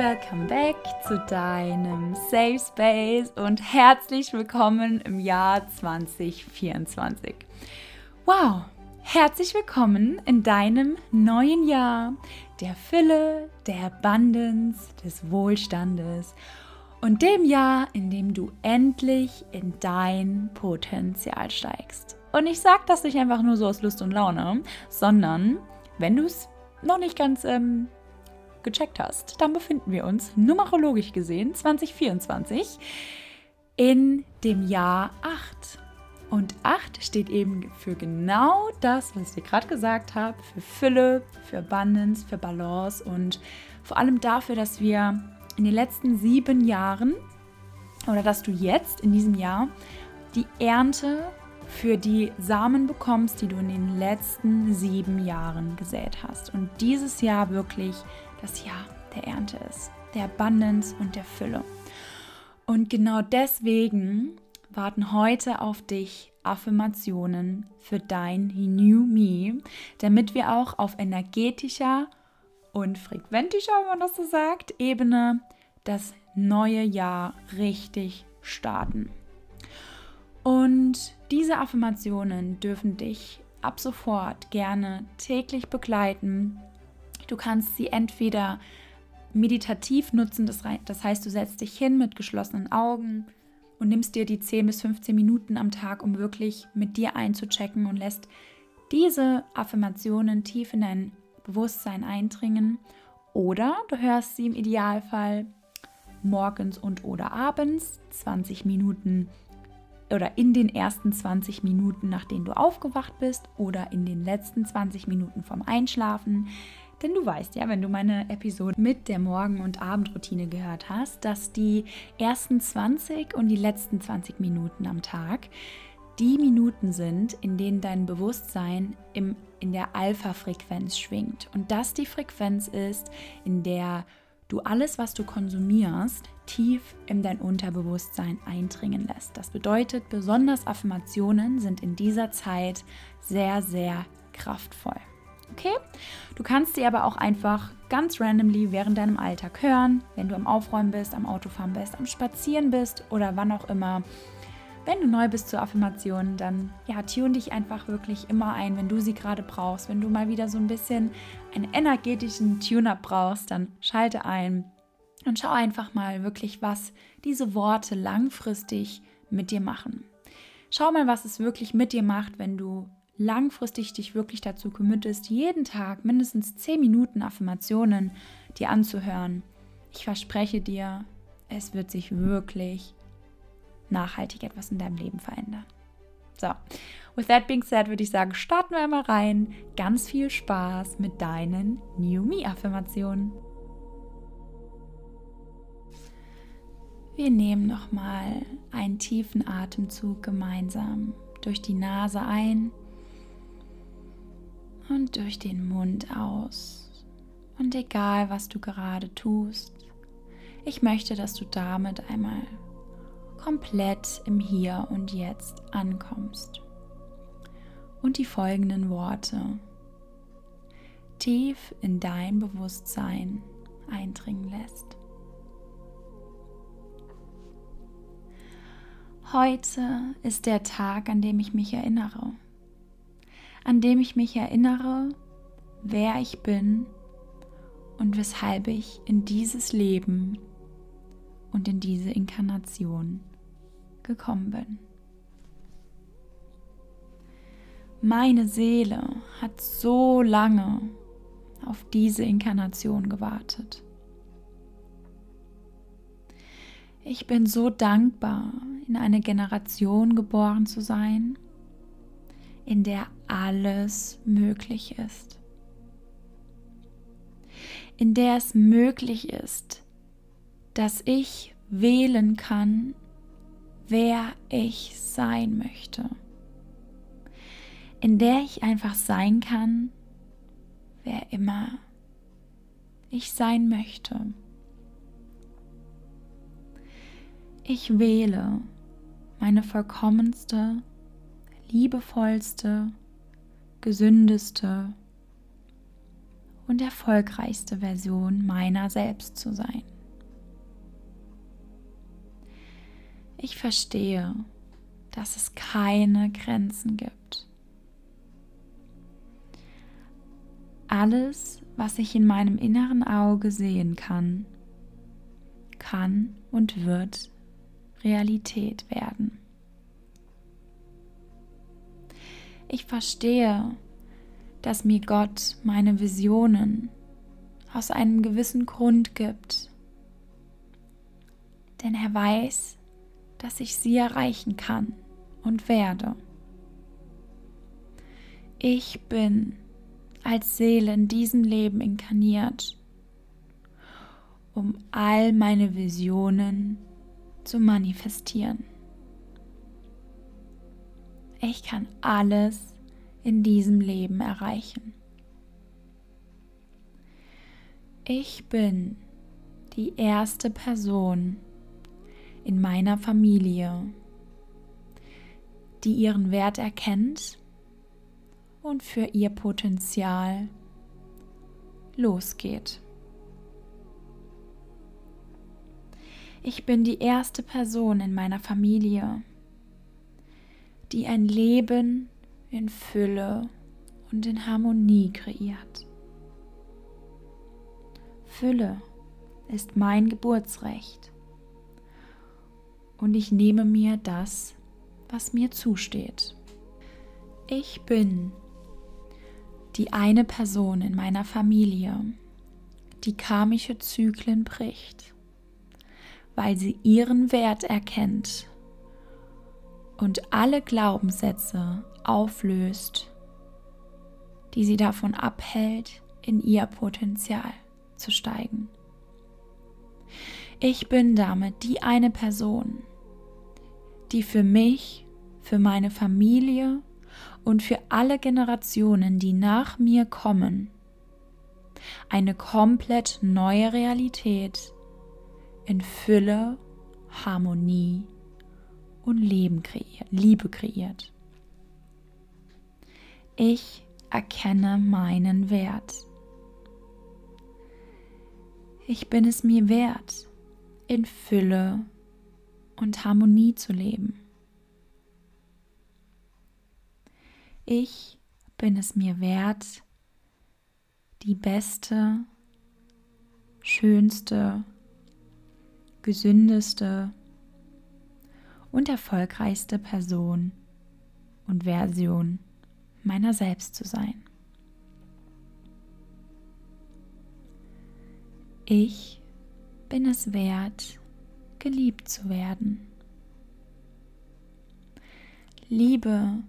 welcome back zu deinem Safe Space und herzlich willkommen im Jahr 2024. Wow, herzlich willkommen in deinem neuen Jahr der Fülle, der Abundance, des Wohlstandes und dem Jahr, in dem du endlich in dein Potenzial steigst. Und ich sage das nicht einfach nur so aus Lust und Laune, sondern wenn du es noch nicht ganz ähm, gecheckt hast, dann befinden wir uns numerologisch gesehen 2024 in dem Jahr 8. Und 8 steht eben für genau das, was ich dir gerade gesagt habe, für Fülle, für Abundance, für Balance und vor allem dafür, dass wir in den letzten sieben Jahren oder dass du jetzt in diesem Jahr die Ernte für die Samen bekommst, die du in den letzten sieben Jahren gesät hast. Und dieses Jahr wirklich das Jahr der Ernte ist, der Abundance und der Fülle. Und genau deswegen warten heute auf dich Affirmationen für dein New Me, damit wir auch auf energetischer und frequentischer, wenn man das so sagt, Ebene das neue Jahr richtig starten. Und diese Affirmationen dürfen dich ab sofort gerne täglich begleiten. Du kannst sie entweder meditativ nutzen, das, heißt, du setzt dich hin mit geschlossenen Augen und nimmst dir die 10 bis 15 Minuten am Tag, um wirklich mit dir einzuchecken und lässt diese Affirmationen tief in dein Bewusstsein eindringen. Oder du hörst sie im Idealfall morgens und oder abends 20 Minuten oder in den ersten 20 Minuten, nachdem du aufgewacht bist oder in den letzten 20 Minuten vom Einschlafen. Denn du weißt ja, wenn du meine Episode mit der Morgen- und Abendroutine gehört hast, dass die ersten 20 und die letzten 20 Minuten am Tag die Minuten sind, in denen dein Bewusstsein im, in der Alpha-Frequenz schwingt. Und das die Frequenz ist, in der du alles, was du konsumierst, tief in dein Unterbewusstsein eindringen lässt. Das bedeutet, besonders Affirmationen sind in dieser Zeit sehr, sehr kraftvoll. Okay? Du kannst sie aber auch einfach ganz randomly während deinem Alltag hören, wenn du am Aufräumen bist, am Autofahren bist, am Spazieren bist oder wann auch immer wenn du neu bist zur Affirmation, dann ja, tune dich einfach wirklich immer ein, wenn du sie gerade brauchst. Wenn du mal wieder so ein bisschen einen energetischen Tune-up brauchst, dann schalte ein und schau einfach mal wirklich, was diese Worte langfristig mit dir machen. Schau mal, was es wirklich mit dir macht, wenn du langfristig dich wirklich dazu committest, jeden Tag mindestens 10 Minuten Affirmationen dir anzuhören. Ich verspreche dir, es wird sich wirklich nachhaltig etwas in deinem Leben verändern. So, with that being said, würde ich sagen, starten wir einmal rein. Ganz viel Spaß mit deinen New Me-Affirmationen. Wir nehmen nochmal einen tiefen Atemzug gemeinsam durch die Nase ein und durch den Mund aus. Und egal, was du gerade tust, ich möchte, dass du damit einmal komplett im Hier und Jetzt ankommst. Und die folgenden Worte tief in dein Bewusstsein eindringen lässt. Heute ist der Tag, an dem ich mich erinnere. An dem ich mich erinnere, wer ich bin und weshalb ich in dieses Leben und in diese Inkarnation gekommen bin. Meine Seele hat so lange auf diese Inkarnation gewartet. Ich bin so dankbar, in eine Generation geboren zu sein, in der alles möglich ist. In der es möglich ist, dass ich wählen kann, wer ich sein möchte. In der ich einfach sein kann, wer immer ich sein möchte. Ich wähle meine vollkommenste, liebevollste, gesündeste und erfolgreichste Version meiner selbst zu sein. Ich verstehe, dass es keine Grenzen gibt. Alles, was ich in meinem inneren Auge sehen kann, kann und wird Realität werden. Ich verstehe, dass mir Gott meine Visionen aus einem gewissen Grund gibt. Denn er weiß, dass ich sie erreichen kann und werde. Ich bin als Seele in diesem Leben inkarniert, um all meine Visionen zu manifestieren. Ich kann alles in diesem Leben erreichen. Ich bin die erste Person in meiner Familie, die ihren Wert erkennt und für ihr Potenzial losgeht. Ich bin die erste Person in meiner Familie, die ein Leben in Fülle und in Harmonie kreiert. Fülle ist mein Geburtsrecht und ich nehme mir das, was mir zusteht. Ich bin die eine Person in meiner Familie, die karmische Zyklen bricht, weil sie ihren Wert erkennt und alle Glaubenssätze auflöst, die sie davon abhält, in ihr Potenzial zu steigen. Ich bin damit die eine Person, die für mich, für meine Familie und für alle Generationen, die nach mir kommen, eine komplett neue Realität in Fülle, Harmonie und Leben kreiert, Liebe kreiert. Ich erkenne meinen Wert. Ich bin es mir wert, in Fülle und Harmonie zu leben. Ich bin es mir wert, die beste, schönste, gesündeste und erfolgreichste Person und Version meiner selbst zu sein. Ich bin es wert, geliebt zu werden. Liebe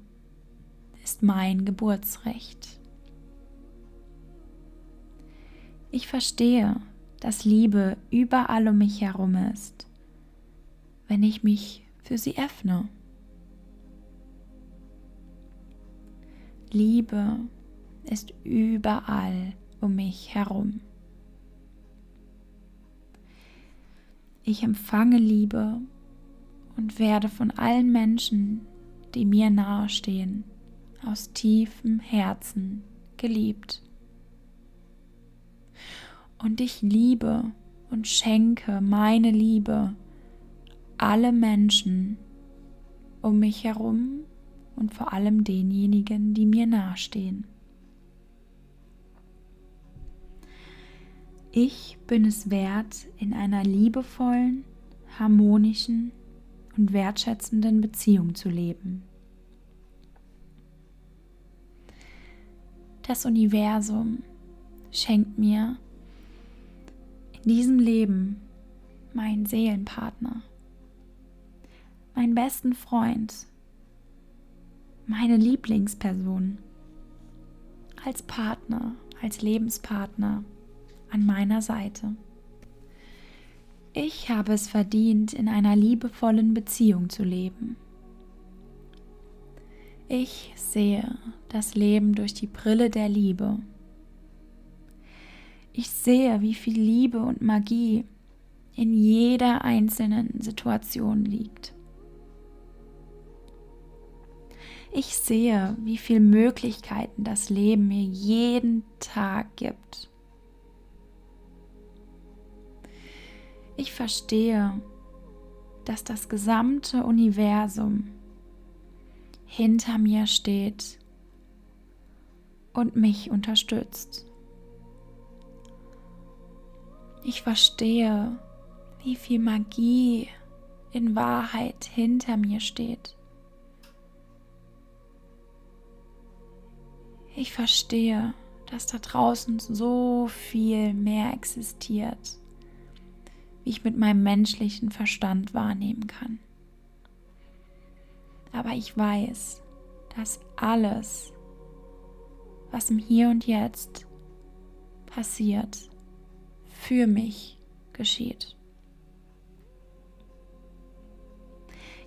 ist mein Geburtsrecht. Ich verstehe, dass Liebe überall um mich herum ist, wenn ich mich für sie öffne. Liebe ist überall um mich herum. Ich empfange Liebe und werde von allen Menschen, die mir nahestehen, aus tiefem Herzen geliebt. Und ich liebe und schenke meine Liebe alle Menschen um mich herum und vor allem denjenigen, die mir nahestehen. Ich bin es wert, in einer liebevollen, harmonischen und wertschätzenden Beziehung zu leben. Das Universum schenkt mir in diesem Leben meinen Seelenpartner, meinen besten Freund, meine Lieblingsperson als Partner, als Lebenspartner an meiner Seite. Ich habe es verdient, in einer liebevollen Beziehung zu leben. Ich sehe das Leben durch die Brille der Liebe. Ich sehe, wie viel Liebe und Magie in jeder einzelnen Situation liegt. Ich sehe, wie viele Möglichkeiten das Leben mir jeden Tag gibt. Ich verstehe, dass das gesamte Universum hinter mir steht und mich unterstützt. Ich verstehe, wie viel Magie in Wahrheit hinter mir steht. Ich verstehe, dass da draußen so viel mehr existiert, wie ich mit meinem menschlichen Verstand wahrnehmen kann. Aber ich weiß, dass alles, was im Hier und Jetzt passiert, für mich geschieht.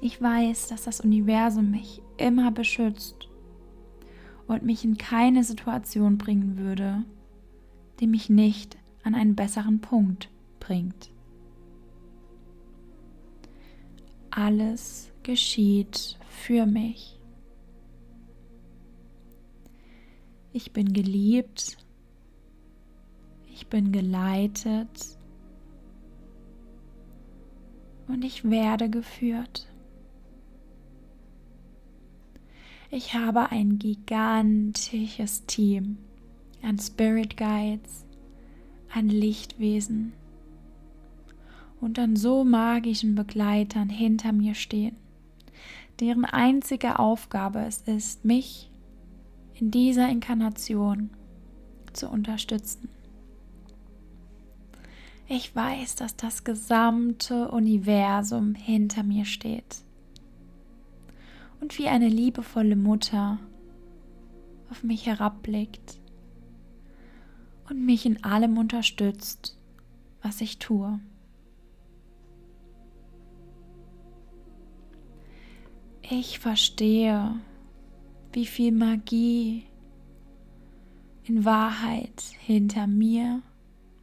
Ich weiß, dass das Universum mich immer beschützt und mich in keine Situation bringen würde, die mich nicht an einen besseren Punkt bringt. Alles geschieht für mich. Ich bin geliebt, ich bin geleitet und ich werde geführt. Ich habe ein gigantisches Team an Spirit Guides, an Lichtwesen und an so magischen Begleitern hinter mir stehen, deren einzige Aufgabe es ist, mich in dieser Inkarnation zu unterstützen. Ich weiß, dass das gesamte Universum hinter mir steht und wie eine liebevolle Mutter auf mich herabblickt und mich in allem unterstützt, was ich tue. Ich verstehe, wie viel Magie in Wahrheit hinter mir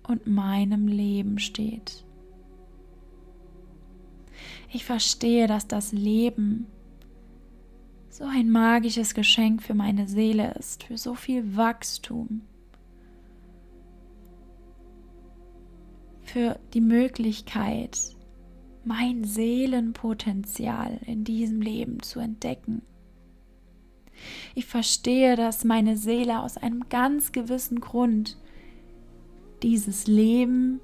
und meinem Leben steht. Ich verstehe, dass das Leben so ein magisches Geschenk für meine Seele ist, für so viel Wachstum, für die Möglichkeit, mein Seelenpotenzial in diesem Leben zu entdecken. Ich verstehe, dass meine Seele aus einem ganz gewissen Grund dieses Leben,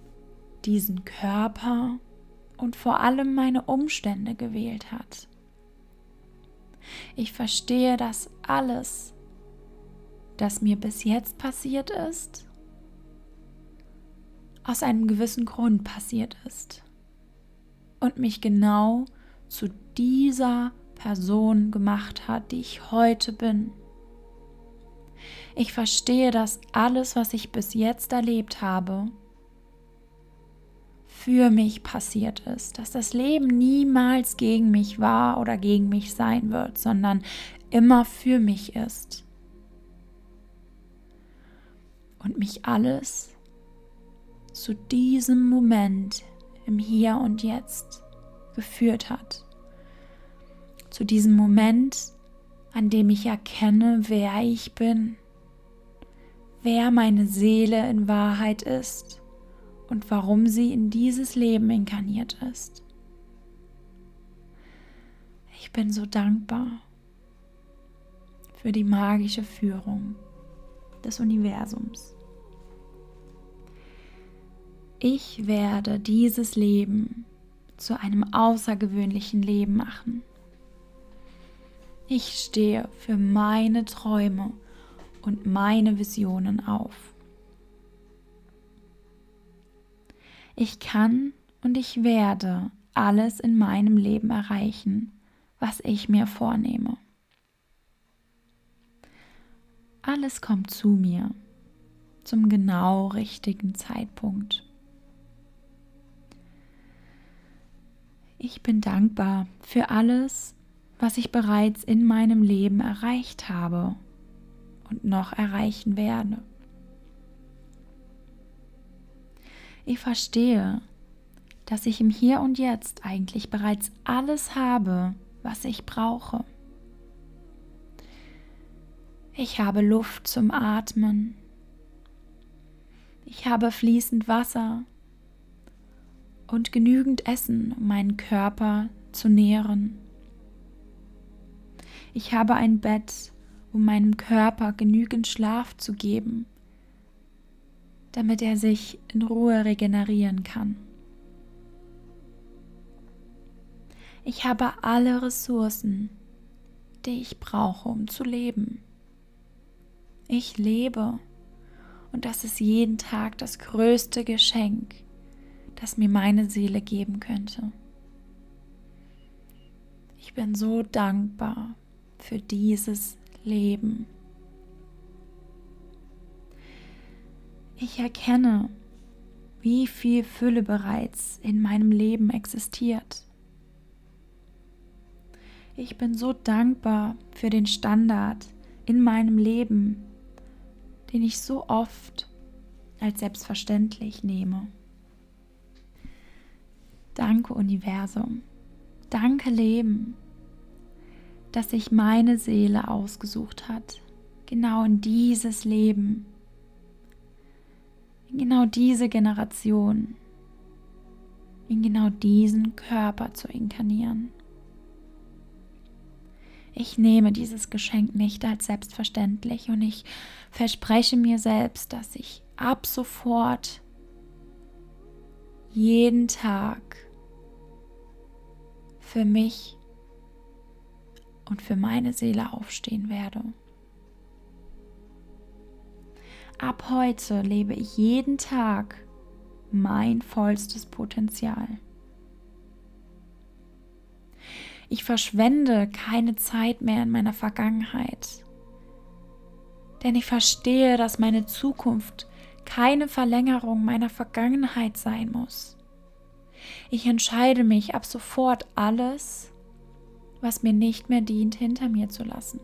diesen Körper und vor allem meine Umstände gewählt hat. Ich verstehe, dass alles, das mir bis jetzt passiert ist, aus einem gewissen Grund passiert ist und mich genau zu dieser Person gemacht hat, die ich heute bin. Ich verstehe, dass alles, was ich bis jetzt erlebt habe, für mich passiert ist, dass das Leben niemals gegen mich war oder gegen mich sein wird, sondern immer für mich ist. Und mich alles zu diesem Moment im Hier und Jetzt geführt hat. Zu diesem Moment, an dem ich erkenne, wer ich bin, wer meine Seele in Wahrheit ist und warum sie in dieses Leben inkarniert ist. Ich bin so dankbar für die magische Führung des Universums. Ich werde dieses Leben zu einem außergewöhnlichen Leben machen. Ich stehe für meine Träume und meine Visionen auf. Ich kann und ich werde alles in meinem Leben erreichen, was ich mir vornehme. Alles kommt zu mir zum genau richtigen Zeitpunkt. Ich bin dankbar für alles, was ich bereits in meinem Leben erreicht habe und noch erreichen werde. Ich verstehe, dass ich im Hier und Jetzt eigentlich bereits alles habe, was ich brauche. Ich habe Luft zum Atmen. Ich habe fließend Wasser und genügend Essen, um meinen Körper zu nähren. Ich habe ein Bett, um meinem Körper genügend Schlaf zu geben, damit er sich in Ruhe regenerieren kann. Ich habe alle Ressourcen, die ich brauche, um zu leben. Ich lebe und das ist jeden Tag das größte Geschenk, das mir meine Seele geben könnte. Ich bin so dankbar für dieses Leben. Ich erkenne, wie viel Fülle bereits in meinem Leben existiert. Ich bin so dankbar für den Standard in meinem Leben, den ich so oft als selbstverständlich nehme. Danke Universum, danke Leben, dass sich meine Seele ausgesucht hat, genau in dieses Leben, in genau diese Generation, in genau diesen Körper zu inkarnieren. Ich nehme dieses Geschenk nicht als selbstverständlich und ich verspreche mir selbst, dass ich ab sofort jeden Tag für mich und für meine Seele aufstehen werde. Ab heute lebe ich jeden Tag mein vollstes Potenzial. Ich verschwende keine Zeit mehr in meiner Vergangenheit. Denn ich verstehe, dass meine Zukunft keine Verlängerung meiner Vergangenheit sein muss. Ich entscheide mich ab sofort alles, was mir nicht mehr dient, hinter mir zu lassen.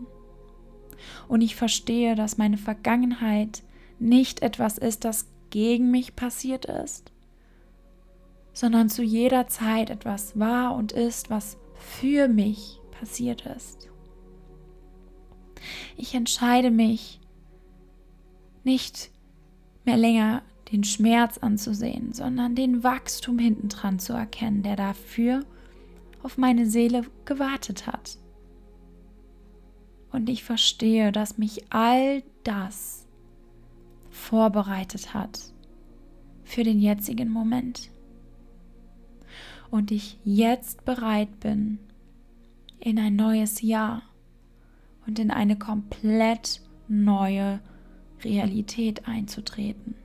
Und ich verstehe, dass meine Vergangenheit nicht etwas ist, das gegen mich passiert ist, sondern zu jeder Zeit etwas war und ist, was für mich passiert ist. Ich entscheide mich nicht mehr länger den Schmerz anzusehen, sondern den Wachstum hintendran zu erkennen, der dafür auf meine Seele gewartet hat. Und ich verstehe, dass mich all das vorbereitet hat für den jetzigen Moment und ich jetzt bereit bin, in ein neues Jahr und in eine komplett neue Realität einzutreten.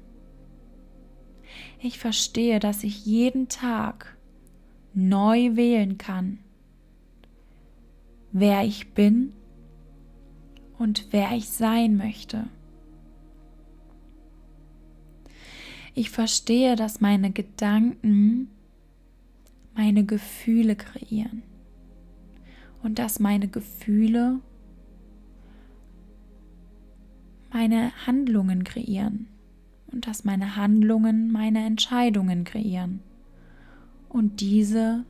Ich verstehe, dass ich jeden Tag neu wählen kann, wer ich bin und wer ich sein möchte. Ich verstehe, dass meine Gedanken meine Gefühle kreieren. Und dass meine Gefühle meine Handlungen kreieren. Und dass meine Handlungen meine Entscheidungen kreieren. Und diese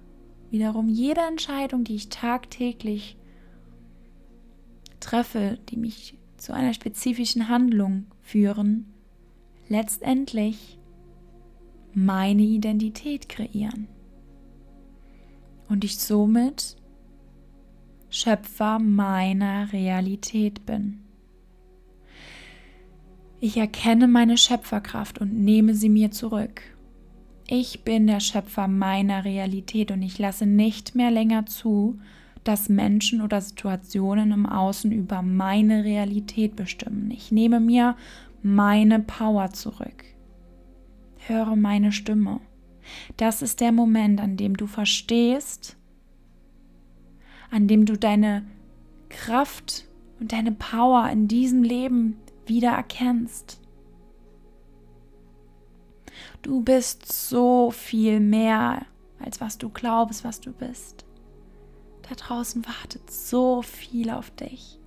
wiederum jede Entscheidung, die ich tagtäglich treffe, die mich zu einer spezifischen Handlung führen, letztendlich meine Identität kreieren und ich somit Schöpfer meiner Realität bin. Ich erkenne meine Schöpferkraft und nehme sie mir zurück. Ich bin der Schöpfer meiner Realität und ich lasse nicht mehr länger zu, dass Menschen oder Situationen im Außen über meine Realität bestimmen. Ich nehme mir meine Power zurück. Höre meine Stimme. Das ist der Moment, an dem du verstehst, an dem du deine Kraft und deine Power in diesem Leben wieder erkennst. Du bist so viel mehr, als was du glaubst, was du bist. Da draußen wartet so viel auf dich.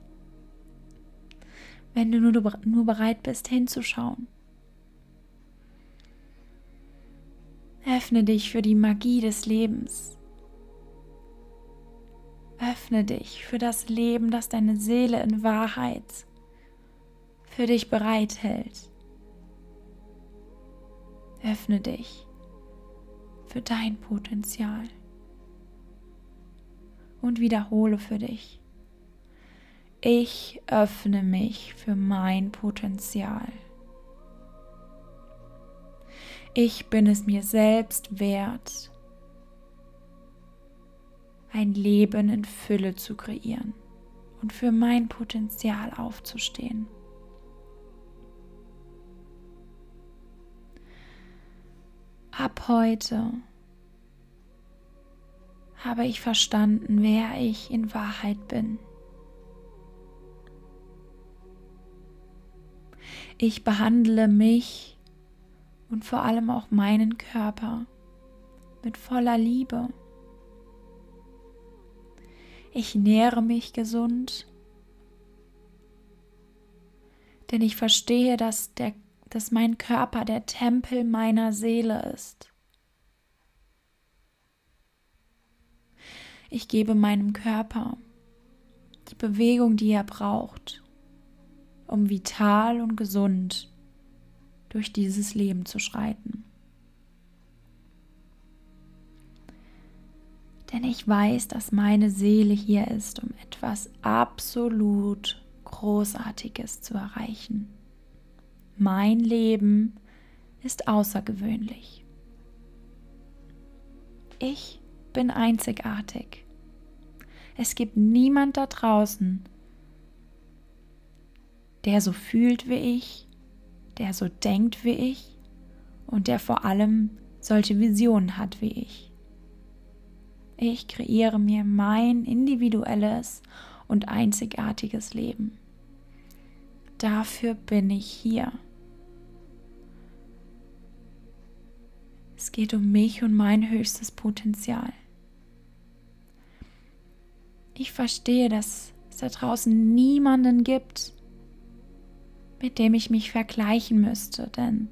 Wenn du nur, nur bereit bist, hinzuschauen. Öffne dich für die Magie des Lebens. Öffne dich für das Leben, das deine Seele in Wahrheit für dich bereithält. Öffne dich für dein Potenzial. Und wiederhole für dich. Ich öffne mich für mein Potenzial. Ich bin es mir selbst wert, ein Leben in Fülle zu kreieren und für mein Potenzial aufzustehen. Ab heute habe ich verstanden, wer ich in Wahrheit bin. Ich behandle mich und vor allem auch meinen Körper mit voller Liebe. Ich nähre mich gesund, denn ich verstehe, dass, der, dass mein Körper der Tempel meiner Seele ist. Ich gebe meinem Körper die Bewegung, die er braucht, um vital und gesund durch dieses Leben zu schreiten. Denn ich weiß, dass meine Seele hier ist, um etwas absolut Großartiges zu erreichen. Mein Leben ist außergewöhnlich. Ich bin einzigartig. Es gibt niemand da draußen, der so fühlt wie ich, der so denkt wie ich und der vor allem solche Visionen hat wie ich. Ich kreiere mir mein individuelles und einzigartiges Leben. Dafür bin ich hier. Es geht um mich und mein höchstes Potenzial. Ich verstehe, dass es da draußen niemanden gibt, mit dem ich mich vergleichen müsste, denn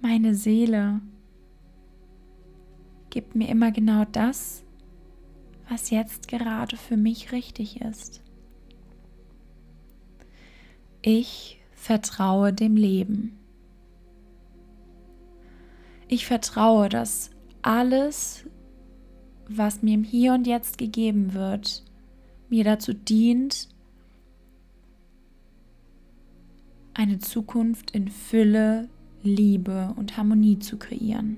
meine Seele gibt mir immer genau das, was jetzt gerade für mich richtig ist. Ich vertraue dem Leben. Ich vertraue, dass alles, was mir im Hier und Jetzt gegeben wird, mir dazu dient, eine Zukunft in Fülle, Liebe und Harmonie zu kreieren.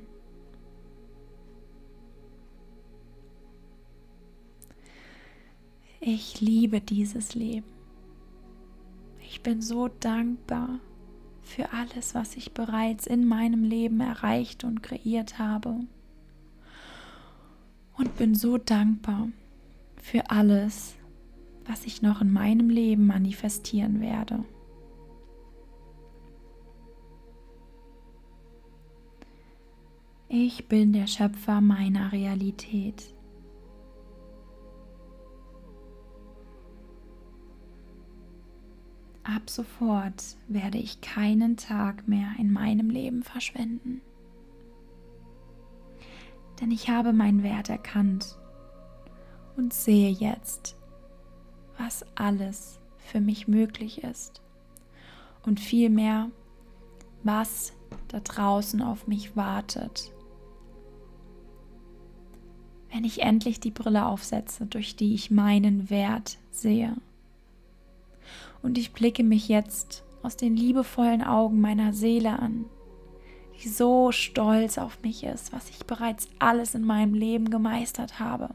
Ich liebe dieses Leben. Ich bin so dankbar für alles, was ich bereits in meinem Leben erreicht und kreiert habe. Und bin so dankbar für alles, was ich noch in meinem Leben manifestieren werde. Ich bin der Schöpfer meiner Realität. Ab sofort werde ich keinen Tag mehr in meinem Leben verschwenden. Denn ich habe meinen Wert erkannt und sehe jetzt, was alles für mich möglich ist und vielmehr, was da draußen auf mich wartet wenn ich endlich die Brille aufsetze, durch die ich meinen Wert sehe. Und ich blicke mich jetzt aus den liebevollen Augen meiner Seele an, die so stolz auf mich ist, was ich bereits alles in meinem Leben gemeistert habe.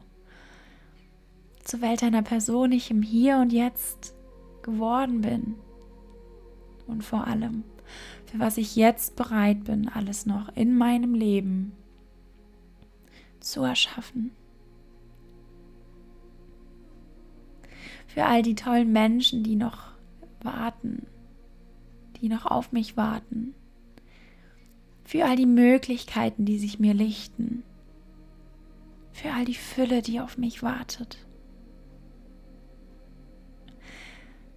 Zur Welt einer Person ich im Hier und Jetzt geworden bin. Und vor allem, für was ich jetzt bereit bin, alles noch in meinem Leben zu erschaffen. Für all die tollen Menschen, die noch warten, die noch auf mich warten. Für all die Möglichkeiten, die sich mir lichten. Für all die Fülle, die auf mich wartet.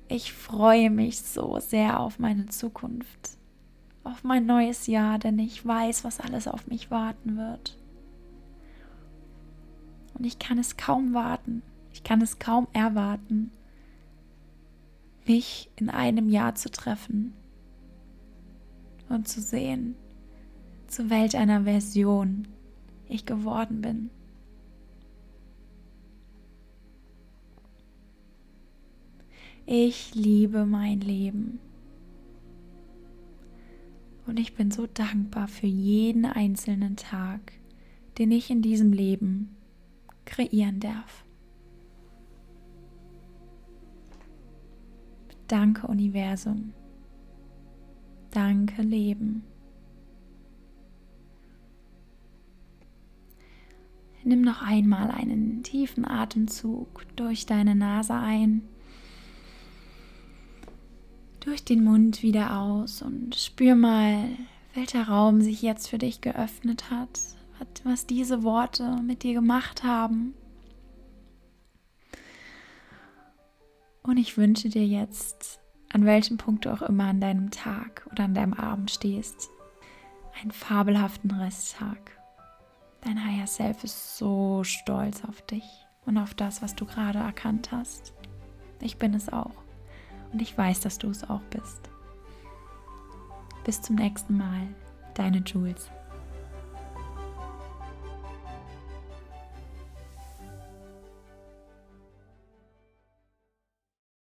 Ich freue mich so sehr auf meine Zukunft, auf mein neues Jahr, denn ich weiß, was alles auf mich warten wird. Und ich kann es kaum warten. Ich kann es kaum erwarten, mich in einem Jahr zu treffen und zu sehen, zu welch einer Version ich geworden bin. Ich liebe mein Leben. Und ich bin so dankbar für jeden einzelnen Tag, den ich in diesem Leben kreieren darf. Danke Universum. Danke Leben. Nimm noch einmal einen tiefen Atemzug durch deine Nase ein durch den Mund wieder aus und spür mal, welcher Raum sich jetzt für dich geöffnet hat, was diese Worte mit dir gemacht haben. Und ich wünsche dir jetzt, an welchem Punkt du auch immer an deinem Tag oder an deinem Abend stehst, einen fabelhaften Resttag. Dein Higher Self ist so stolz auf dich und auf das, was du gerade erkannt hast. Ich bin es auch. Und ich weiß, dass du es auch bist. Bis zum nächsten Mal, deine Jules.